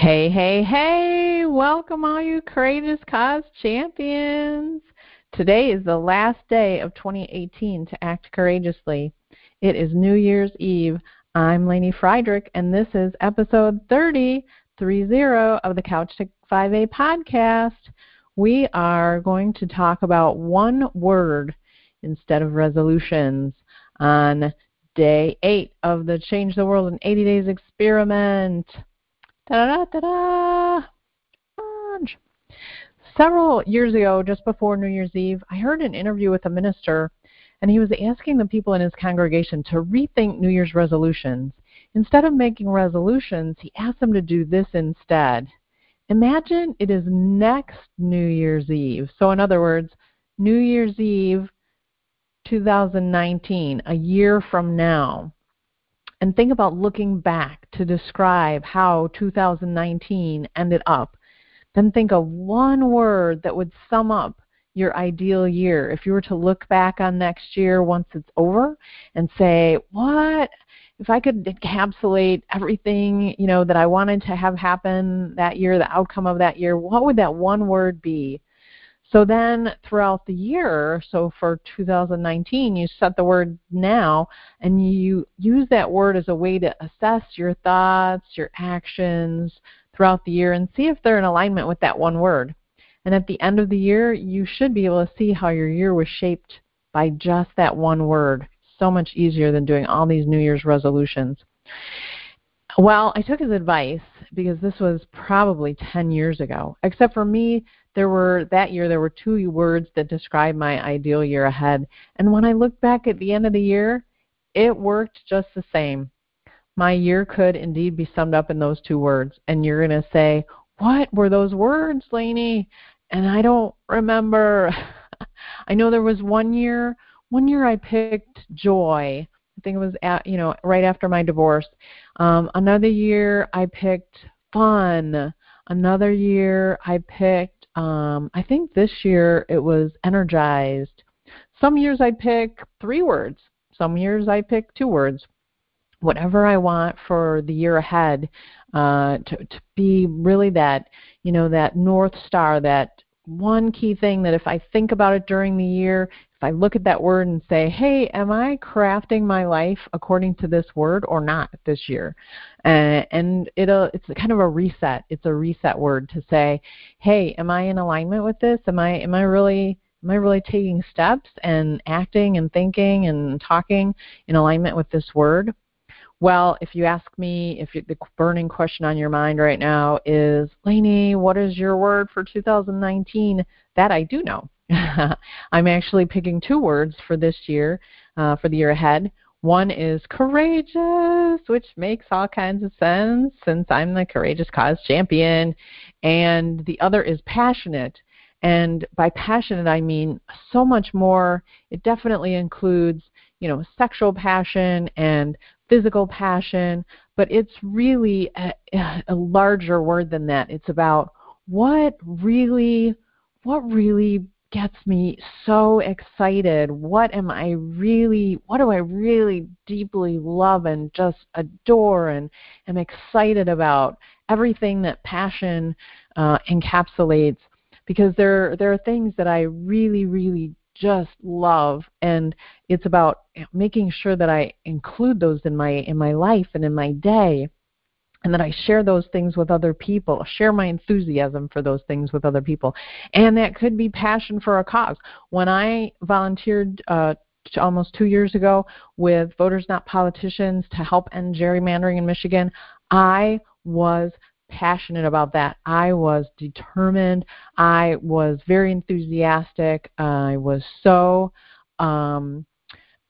Hey, hey, hey! Welcome, all you courageous cause champions. Today is the last day of 2018 to act courageously. It is New Year's Eve. I'm Lainey Friedrich, and this is episode 30, 30 of the Couch to 5A podcast. We are going to talk about one word instead of resolutions on day eight of the Change the World in 80 Days experiment. Ta-da-da-da-da! Several years ago, just before New Year's Eve, I heard an interview with a minister, and he was asking the people in his congregation to rethink New Year's resolutions. Instead of making resolutions, he asked them to do this instead. Imagine it is next New Year's Eve. So, in other words, New Year's Eve 2019, a year from now and think about looking back to describe how 2019 ended up. Then think of one word that would sum up your ideal year. If you were to look back on next year once it's over and say, what if I could encapsulate everything, you know, that I wanted to have happen that year, the outcome of that year, what would that one word be? So then throughout the year, so for 2019, you set the word now and you use that word as a way to assess your thoughts, your actions throughout the year and see if they're in alignment with that one word. And at the end of the year, you should be able to see how your year was shaped by just that one word. So much easier than doing all these New Year's resolutions. Well, I took his advice because this was probably 10 years ago. Except for me, there were that year there were two words that described my ideal year ahead. And when I look back at the end of the year, it worked just the same. My year could indeed be summed up in those two words. And you're going to say, "What were those words, Lainey?" And I don't remember. I know there was one year, one year I picked joy. I think it was at, you know, right after my divorce. Um, another year I picked fun. Another year I picked um, I think this year it was energized. Some years I pick three words. Some years I pick two words. Whatever I want for the year ahead, uh, to to be really that you know that north star, that one key thing that if I think about it during the year, if I look at that word and say, hey, am I crafting my life according to this word or not this year? Uh, and it'll, it's kind of a reset. It's a reset word to say, hey, am I in alignment with this? Am I, am I really, am I really taking steps and acting and thinking and talking in alignment with this word? Well, if you ask me, if you, the burning question on your mind right now is, Lainey, what is your word for 2019? That I do know. I'm actually picking two words for this year, uh, for the year ahead. One is courageous, which makes all kinds of sense since I'm the courageous cause champion. And the other is passionate. And by passionate, I mean so much more. It definitely includes, you know, sexual passion and physical passion, but it's really a, a larger word than that. It's about what really, what really gets me so excited. What am I really, what do I really deeply love and just adore and am excited about? Everything that passion uh, encapsulates because there there are things that I really really just love and it's about making sure that I include those in my in my life and in my day and that I share those things with other people, share my enthusiasm for those things with other people. And that could be passion for a cause. When I volunteered uh, almost two years ago with Voters Not Politicians to help end gerrymandering in Michigan, I was passionate about that. I was determined. I was very enthusiastic. I was so um,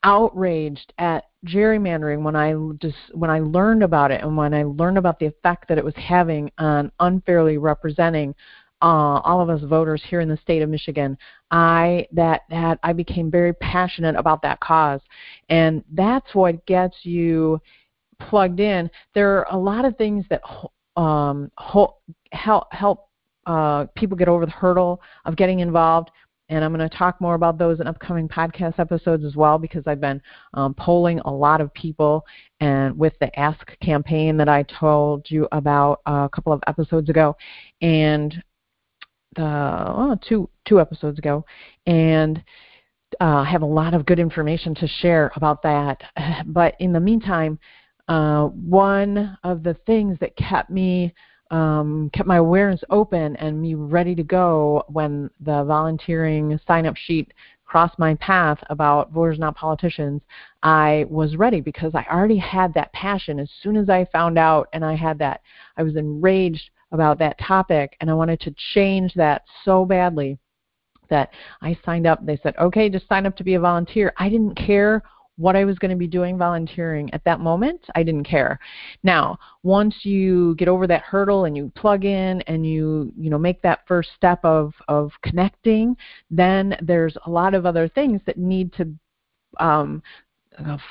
outraged at gerrymandering when I just when I learned about it and when I learned about the effect that it was having on unfairly representing uh, all of us voters here in the state of Michigan. I that that I became very passionate about that cause, and that's what gets you plugged in. There are a lot of things that um, help help uh, people get over the hurdle of getting involved and I'm going to talk more about those in upcoming podcast episodes as well because I've been um, polling a lot of people and with the Ask campaign that I told you about a couple of episodes ago, and the oh, two two episodes ago, and uh, have a lot of good information to share about that. But in the meantime, uh, one of the things that kept me um, kept my awareness open and me ready to go when the volunteering sign up sheet crossed my path about voters not politicians i was ready because i already had that passion as soon as i found out and i had that i was enraged about that topic and i wanted to change that so badly that I signed up. They said, okay, just sign up to be a volunteer. I didn't care what I was going to be doing volunteering at that moment. I didn't care. Now, once you get over that hurdle and you plug in and you you know make that first step of of connecting, then there's a lot of other things that need to um,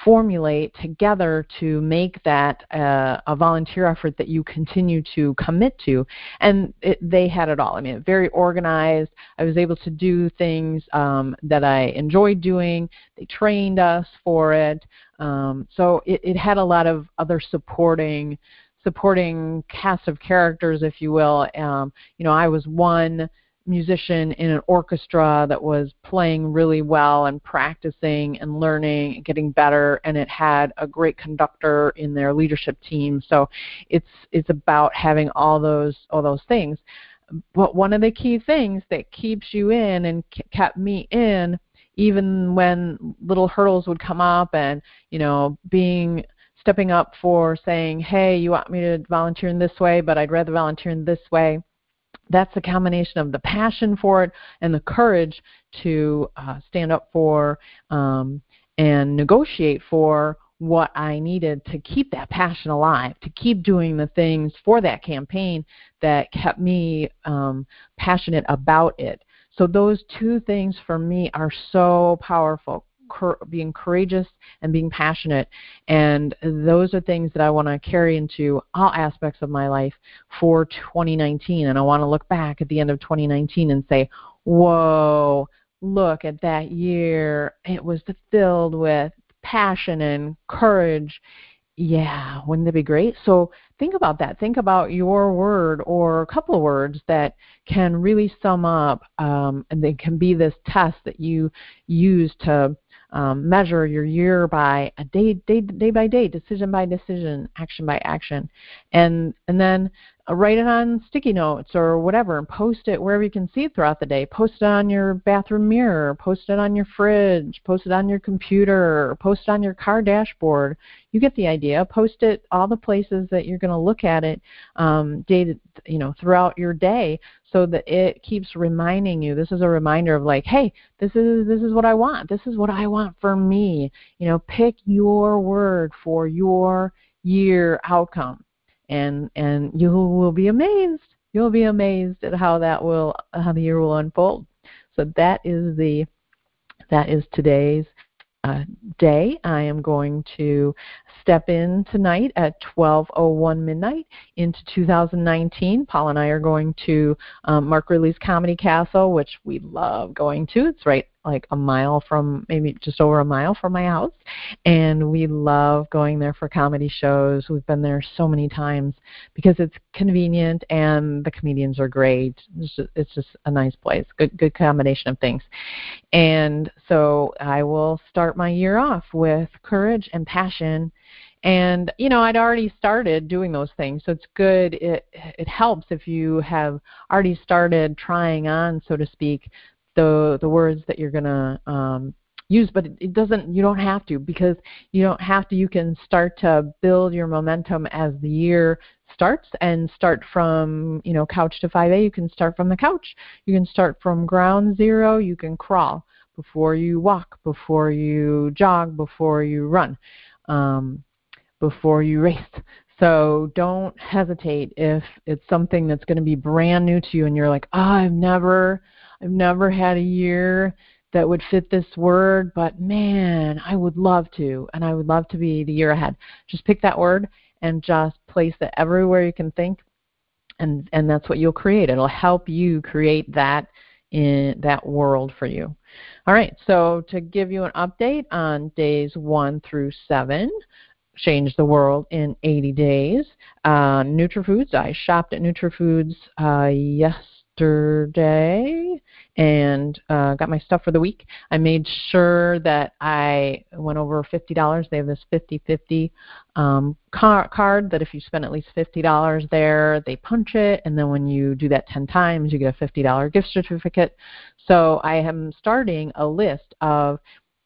formulate together to make that uh, a volunteer effort that you continue to commit to. And it, they had it all. I mean, very organized. I was able to do things um, that I enjoyed doing. They trained us for it. Um, so it, it had a lot of other supporting supporting cast of characters, if you will. Um, you know, I was one musician in an orchestra that was playing really well and practicing and learning and getting better and it had a great conductor in their leadership team. So it's it's about having all those all those things. But one of the key things that keeps you in and kept me in even when little hurdles would come up and you know being stepping up for saying hey you want me to volunteer in this way but i'd rather volunteer in this way that's the combination of the passion for it and the courage to uh, stand up for um, and negotiate for what I needed to keep that passion alive, to keep doing the things for that campaign that kept me um, passionate about it. So those two things for me are so powerful being courageous and being passionate. And those are things that I want to carry into all aspects of my life for 2019. And I want to look back at the end of 2019 and say, whoa, look at that year. It was filled with passion and courage. Yeah, wouldn't that be great? So think about that. Think about your word or a couple of words that can really sum up, um, and they can be this test that you use to um, measure your year by a day, day, day by day, decision by decision, action by action, and and then uh, write it on sticky notes or whatever, and post it wherever you can see it throughout the day. Post it on your bathroom mirror, post it on your fridge, post it on your computer, post it on your car dashboard. You get the idea. Post it all the places that you're going to look at it um, day to, you know throughout your day, so that it keeps reminding you. This is a reminder of like, hey, this is this is what I want. This is what I want for me. You know, pick your word for your year outcome, and and you will be amazed. You'll be amazed at how that will how the year will unfold. So that is the that is today's uh, day. I am going to step in tonight at 12:01 midnight into 2019. Paul and I are going to um, Mark Ridley's Comedy Castle, which we love going to. It's right like a mile from maybe just over a mile from my house. And we love going there for comedy shows. We've been there so many times because it's convenient and the comedians are great. It's just, it's just a nice place. Good good combination of things. And so i will start my year off with courage and passion. And you know i'd already started doing those things. So it's good. It it helps if you have already started trying on so to speak the the words that you're going to um, use but it doesn't you don't have to because you don't have to. You can start to build your momentum as the year starts and start from you know couch to 5a you can start from the couch. You can start from ground zero. You can crawl before you walk before you jog before you run um, before you race. So don't hesitate if it's something that's going to be brand new to you and you're like oh i've never I've never had a year that would fit this word, but man, I would love to, and I would love to be the year ahead. Just pick that word and just place it everywhere you can think, and and that's what you'll create. It'll help you create that in that world for you. All right, so to give you an update on days one through seven, change the world in 80 days. Uh, NutriFoods, I shopped at NutriFoods uh, yesterday and uh, got my stuff for the week. I made sure that I went over $50. They have this 50-50 um, car- card that if you spend at least $50 there, they punch it, and then when you do that 10 times, you get a $50 gift certificate. So I am starting a list of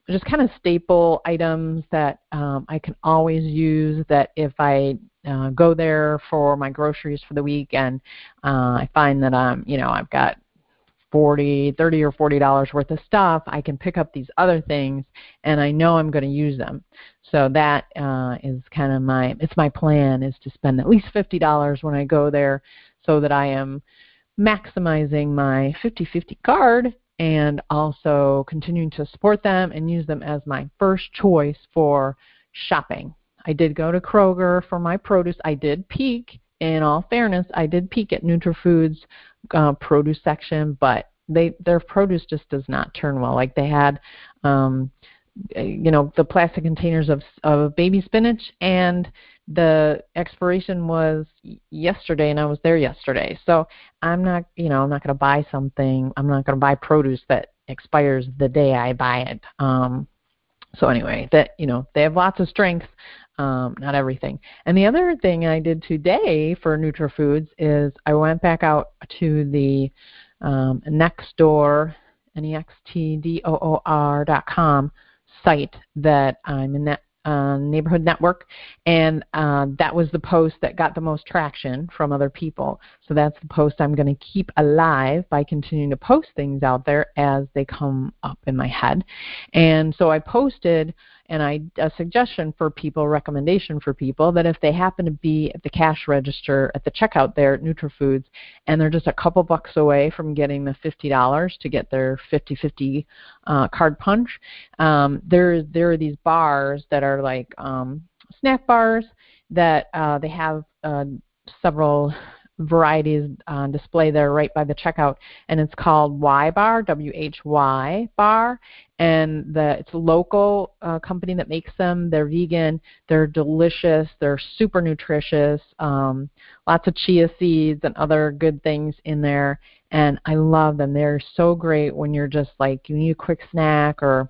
just kind of staple items that um, I can always use. That if I uh, go there for my groceries for the week and uh, I find that I'm, you know, I've got 40 30 or 40 dollars worth of stuff i can pick up these other things and i know i'm going to use them. So that uh, is kind of my it's my plan is to spend at least 50 dollars when i go there so that i am maximizing my 50-50 card and also continuing to support them and use them as my first choice for shopping. I did go to kroger for my produce. I did peek. In all fairness, I did peek at NutriFoods uh, produce section, but they their produce just does not turn well. Like they had, um, you know, the plastic containers of of baby spinach, and the expiration was yesterday, and I was there yesterday. So I'm not, you know, I'm not going to buy something. I'm not going to buy produce that expires the day I buy it. Um, so anyway, that you know, they have lots of strength um, not everything. And the other thing I did today for NutriFoods is I went back out to the um, Nextdoor, N-E-X-T-D-O-O-R dot com site that I'm in that uh, neighborhood network, and uh, that was the post that got the most traction from other people. So that's the post I'm going to keep alive by continuing to post things out there as they come up in my head. And so I posted and I a suggestion for people, recommendation for people that if they happen to be at the cash register at the checkout there at NutriFoods, and they're just a couple bucks away from getting the fifty dollars to get their 50-50 uh, card punch, um, there there are these bars that are like um, snack bars that uh, they have uh, several varieties on display there right by the checkout, and it's called Y Bar, W H Y Bar, and the it's a local uh, company that makes them. They're vegan, they're delicious, they're super nutritious, um, lots of chia seeds and other good things in there, and I love them. They're so great when you're just like you need a quick snack or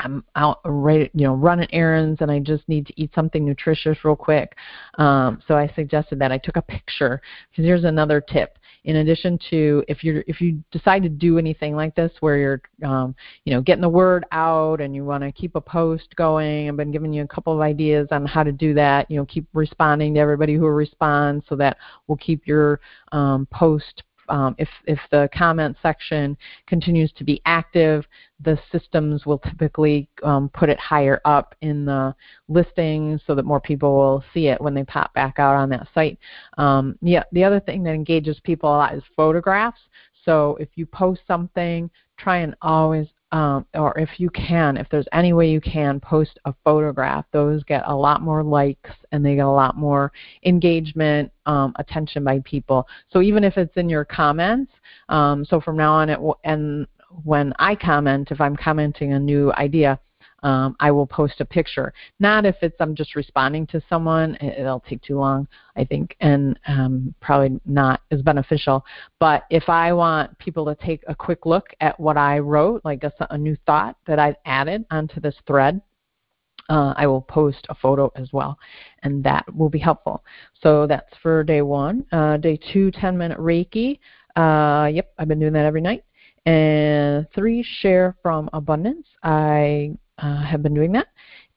I'm out you know, running errands and I just need to eat something nutritious real quick. Um, so I suggested that I took a picture because here's another tip. In addition to if you if you decide to do anything like this where you're um, you know getting the word out and you want to keep a post going, I've been giving you a couple of ideas on how to do that. You know, keep responding to everybody who responds so that we'll keep your um, post um, if, if the comment section continues to be active, the systems will typically um, put it higher up in the listings so that more people will see it when they pop back out on that site. Um, the, the other thing that engages people a lot is photographs. So if you post something, try and always um, or if you can, if there's any way you can, post a photograph. Those get a lot more likes and they get a lot more engagement, um, attention by people. So even if it's in your comments, um, so from now on, it and when I comment, if I'm commenting a new idea, um, I will post a picture. Not if it's I'm just responding to someone; it'll take too long, I think, and um, probably not as beneficial. But if I want people to take a quick look at what I wrote, like a, a new thought that I've added onto this thread, uh, I will post a photo as well, and that will be helpful. So that's for day one. Uh, day two, 10 minute Reiki. Uh, yep, I've been doing that every night. And three, share from abundance. I uh, have been doing that,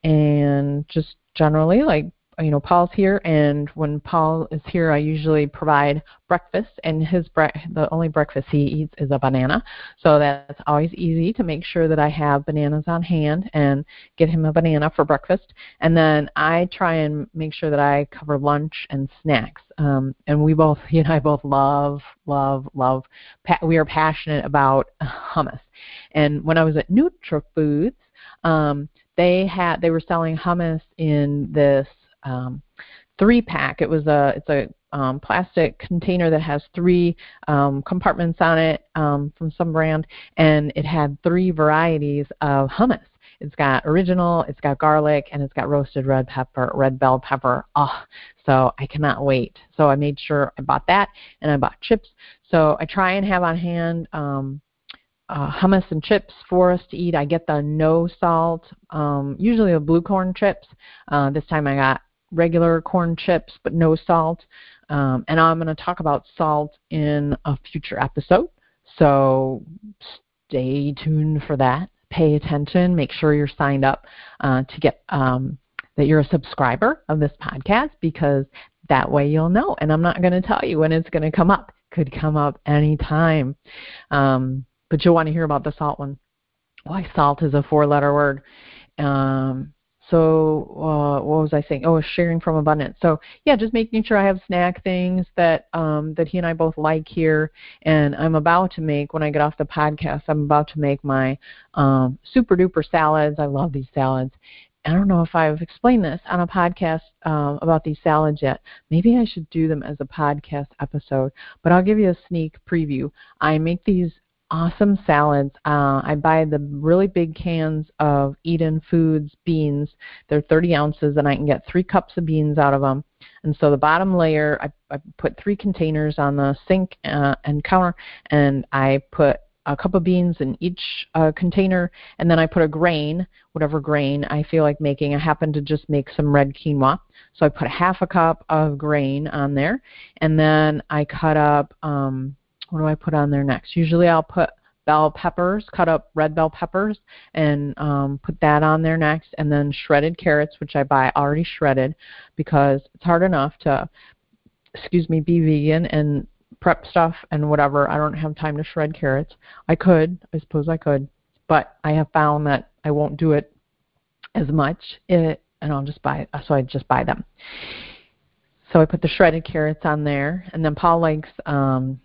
and just generally like you know Paul's here, and when Paul is here, I usually provide breakfast, and his bre- the only breakfast he eats is a banana, so that's always easy to make sure that I have bananas on hand and get him a banana for breakfast, and then I try and make sure that I cover lunch and snacks. Um, and we both, he and I both love, love, love. Pa- we are passionate about hummus, and when I was at NutriFoods um, they had they were selling hummus in this um, three pack. It was a it's a um, plastic container that has three um, compartments on it um, from some brand, and it had three varieties of hummus. It's got original, it's got garlic, and it's got roasted red pepper, red bell pepper. Oh, so I cannot wait. So I made sure I bought that, and I bought chips. So I try and have on hand um, uh, hummus and chips for us to eat. I get the no salt, um, usually the blue corn chips. Uh, this time I got regular corn chips, but no salt. Um, and I'm going to talk about salt in a future episode. So stay tuned for that. Pay attention. Make sure you're signed up uh, to get um, that you're a subscriber of this podcast because that way you'll know. And I'm not going to tell you when it's going to come up. Could come up anytime. Um, but you'll want to hear about the salt one. Why salt is a four-letter word. Um, so uh, what was I saying? Oh, sharing from abundance. So yeah, just making sure I have snack things that um, that he and I both like here. And I'm about to make when I get off the podcast. I'm about to make my um, super duper salads. I love these salads. I don't know if I've explained this on a podcast um, about these salads yet. Maybe I should do them as a podcast episode, but I'll give you a sneak preview. I make these awesome salads. Uh, I buy the really big cans of Eden Foods beans. They're 30 ounces, and I can get three cups of beans out of them. And so the bottom layer, I, I put three containers on the sink uh, and counter, and I put a cup of beans in each uh, container, and then I put a grain, whatever grain I feel like making. I happen to just make some red quinoa, so I put a half a cup of grain on there, and then I cut up. Um, what do I put on there next? Usually I'll put bell peppers, cut up red bell peppers, and um, put that on there next, and then shredded carrots, which I buy already shredded because it's hard enough to, excuse me, be vegan and prep stuff and whatever. I don't have time to shred carrots. I could, I suppose I could, but I have found that I won't do it as much, it, and I'll just buy, so I just buy them. So I put the shredded carrots on there, and then Paul likes um,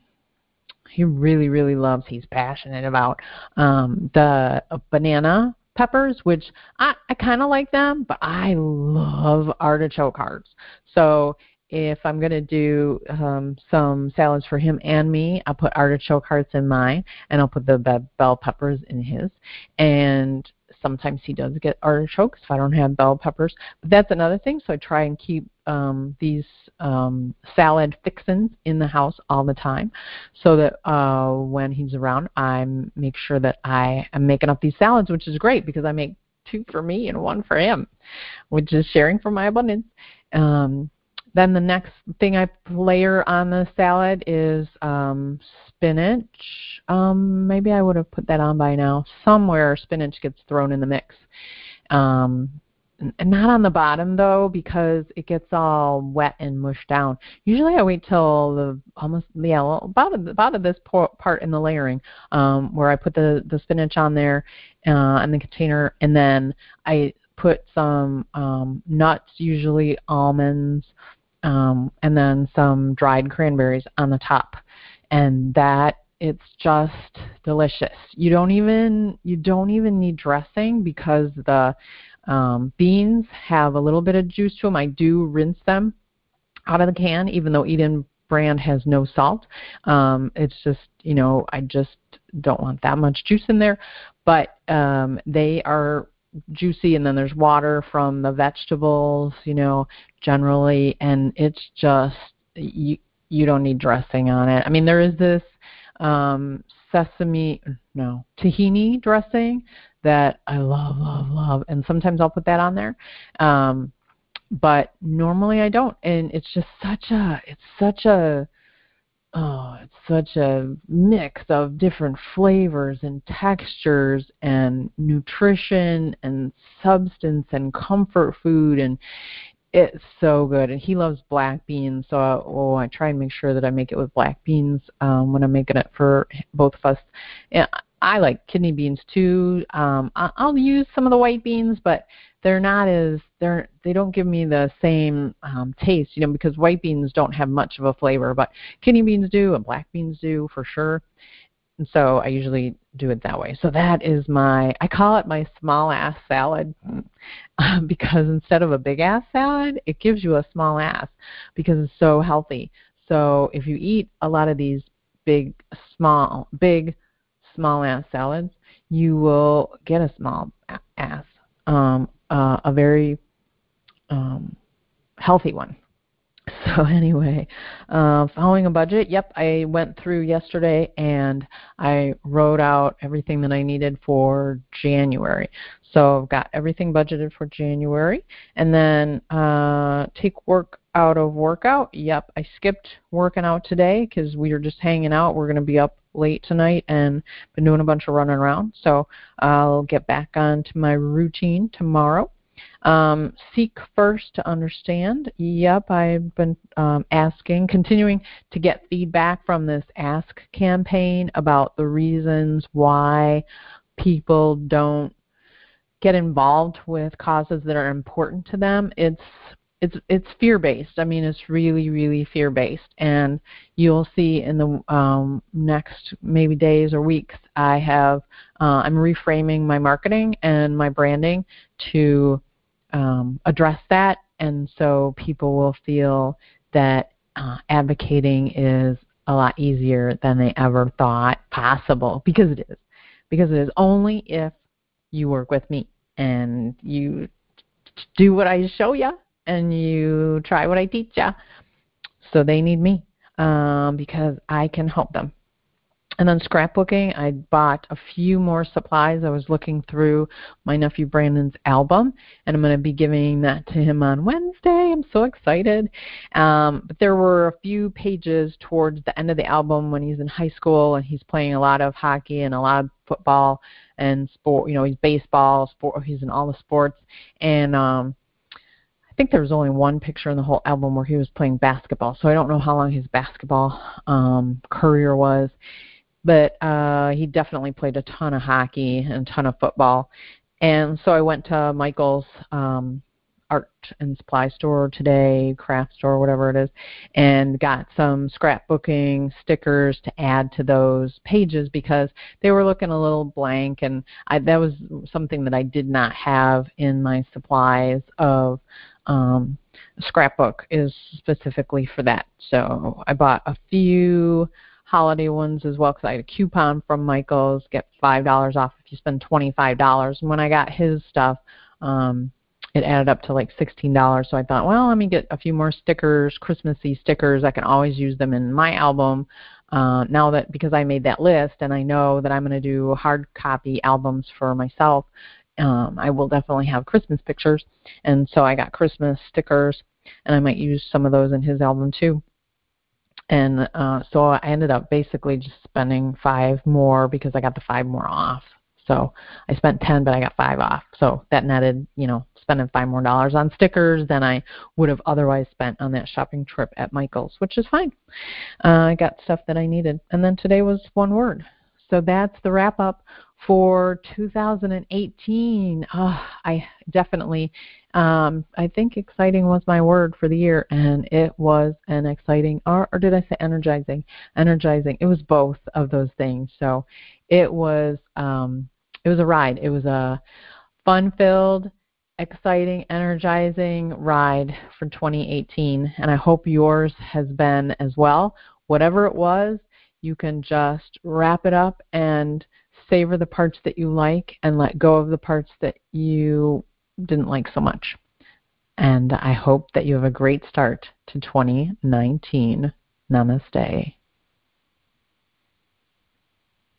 he really really loves he's passionate about um the uh, banana peppers which i i kind of like them but i love artichoke hearts. So if i'm going to do um some salads for him and me i'll put artichoke hearts in mine and i'll put the bell peppers in his and sometimes he does get artichokes if I don't have bell peppers. But that's another thing. So I try and keep um, these um, salad fixins in the house all the time, so that uh, when he's around, I make sure that I am making up these salads, which is great because I make two for me and one for him, which is sharing from my abundance. Um, then the next thing I layer on the salad is um, spinach. Um, maybe I would have put that on by now. Somewhere spinach gets thrown in the mix. Um, and not on the bottom though because it gets all wet and mushed down. Usually I wait till the almost yeah about about this part in the layering um, where I put the the spinach on there uh, in the container and then I put some um, nuts, usually almonds, um, and then some dried cranberries on the top, and that it's just delicious. You don't even you don't even need dressing because the um, beans have a little bit of juice to them. I do rinse them out of the can, even though Eden brand has no salt. Um, it's just you know I just don't want that much juice in there, but um, they are juicy and then there's water from the vegetables you know generally and it's just you you don't need dressing on it. I mean there is this um sesame no tahini dressing that i love love love and sometimes i'll put that on there um but normally i don't and it's just such a it's such a oh, it's such a mix of different flavors and textures and nutrition and substance and comfort food and it's so good. And he loves black beans so I, oh i try and make sure that i make it with black beans um when i'm making it for both of us. And i like kidney beans too um i'll use some of the white beans but they're not as they're they don't give me the same um, taste, you know, because white beans don't have much of a flavor, but kidney beans do and black beans do for sure. And so I usually do it that way. So that is my I call it my small ass salad because instead of a big ass salad, it gives you a small ass because it's so healthy. So if you eat a lot of these big small big small ass salads, you will get a small ass, um, uh, a very um, healthy one. So anyway, uh, following a budget. Yep, I went through yesterday and I wrote out everything that I needed for January. So I've got everything budgeted for January, and then uh, take work out of workout. Yep, I skipped working out today because we were just hanging out. We're going to be up late tonight and been doing a bunch of running around. So I'll get back onto my routine tomorrow. Um, seek first to understand. Yep, I've been um, asking, continuing to get feedback from this Ask campaign about the reasons why people don't get involved with causes that are important to them. It's it's it's fear based. I mean, it's really really fear based, and you'll see in the um, next maybe days or weeks. I have uh, I'm reframing my marketing and my branding to um, address that, and so people will feel that uh, advocating is a lot easier than they ever thought possible because it is. Because it is only if you work with me and you do what I show you and you try what I teach you. So they need me um, because I can help them. And then scrapbooking, I bought a few more supplies. I was looking through my nephew Brandon's album, and I'm going to be giving that to him on Wednesday. I'm so excited. Um, but there were a few pages towards the end of the album when he's in high school and he's playing a lot of hockey and a lot of football and sport. You know, he's baseball, sport. He's in all the sports, and um, I think there was only one picture in the whole album where he was playing basketball. So I don't know how long his basketball um, career was, but uh, he definitely played a ton of hockey and a ton of football. And so I went to Michael's um, art and supply store today, craft store, whatever it is, and got some scrapbooking stickers to add to those pages because they were looking a little blank, and I, that was something that I did not have in my supplies of um, scrapbook is specifically for that. So I bought a few holiday ones as well because I had a coupon from Michaels, get five dollars off if you spend twenty five dollars. And when I got his stuff, um, it added up to like sixteen dollars. So I thought, well, let me get a few more stickers, Christmassy stickers. I can always use them in my album. Uh, now that because I made that list and I know that I'm going to do hard copy albums for myself, um, I will definitely have Christmas pictures, and so I got Christmas stickers, and I might use some of those in his album too. And uh, so I ended up basically just spending five more because I got the five more off. So I spent ten, but I got five off. So that netted, you know, spending five more dollars on stickers than I would have otherwise spent on that shopping trip at Michael's, which is fine. Uh, I got stuff that I needed. And then today was one word. So that's the wrap up for 2018. Oh, I definitely, um, I think exciting was my word for the year, and it was an exciting, or, or did I say energizing? Energizing. It was both of those things. So it was, um, it was a ride. It was a fun-filled, exciting, energizing ride for 2018, and I hope yours has been as well. Whatever it was, you can just wrap it up and savor the parts that you like and let go of the parts that you didn't like so much. And I hope that you have a great start to 2019. Namaste.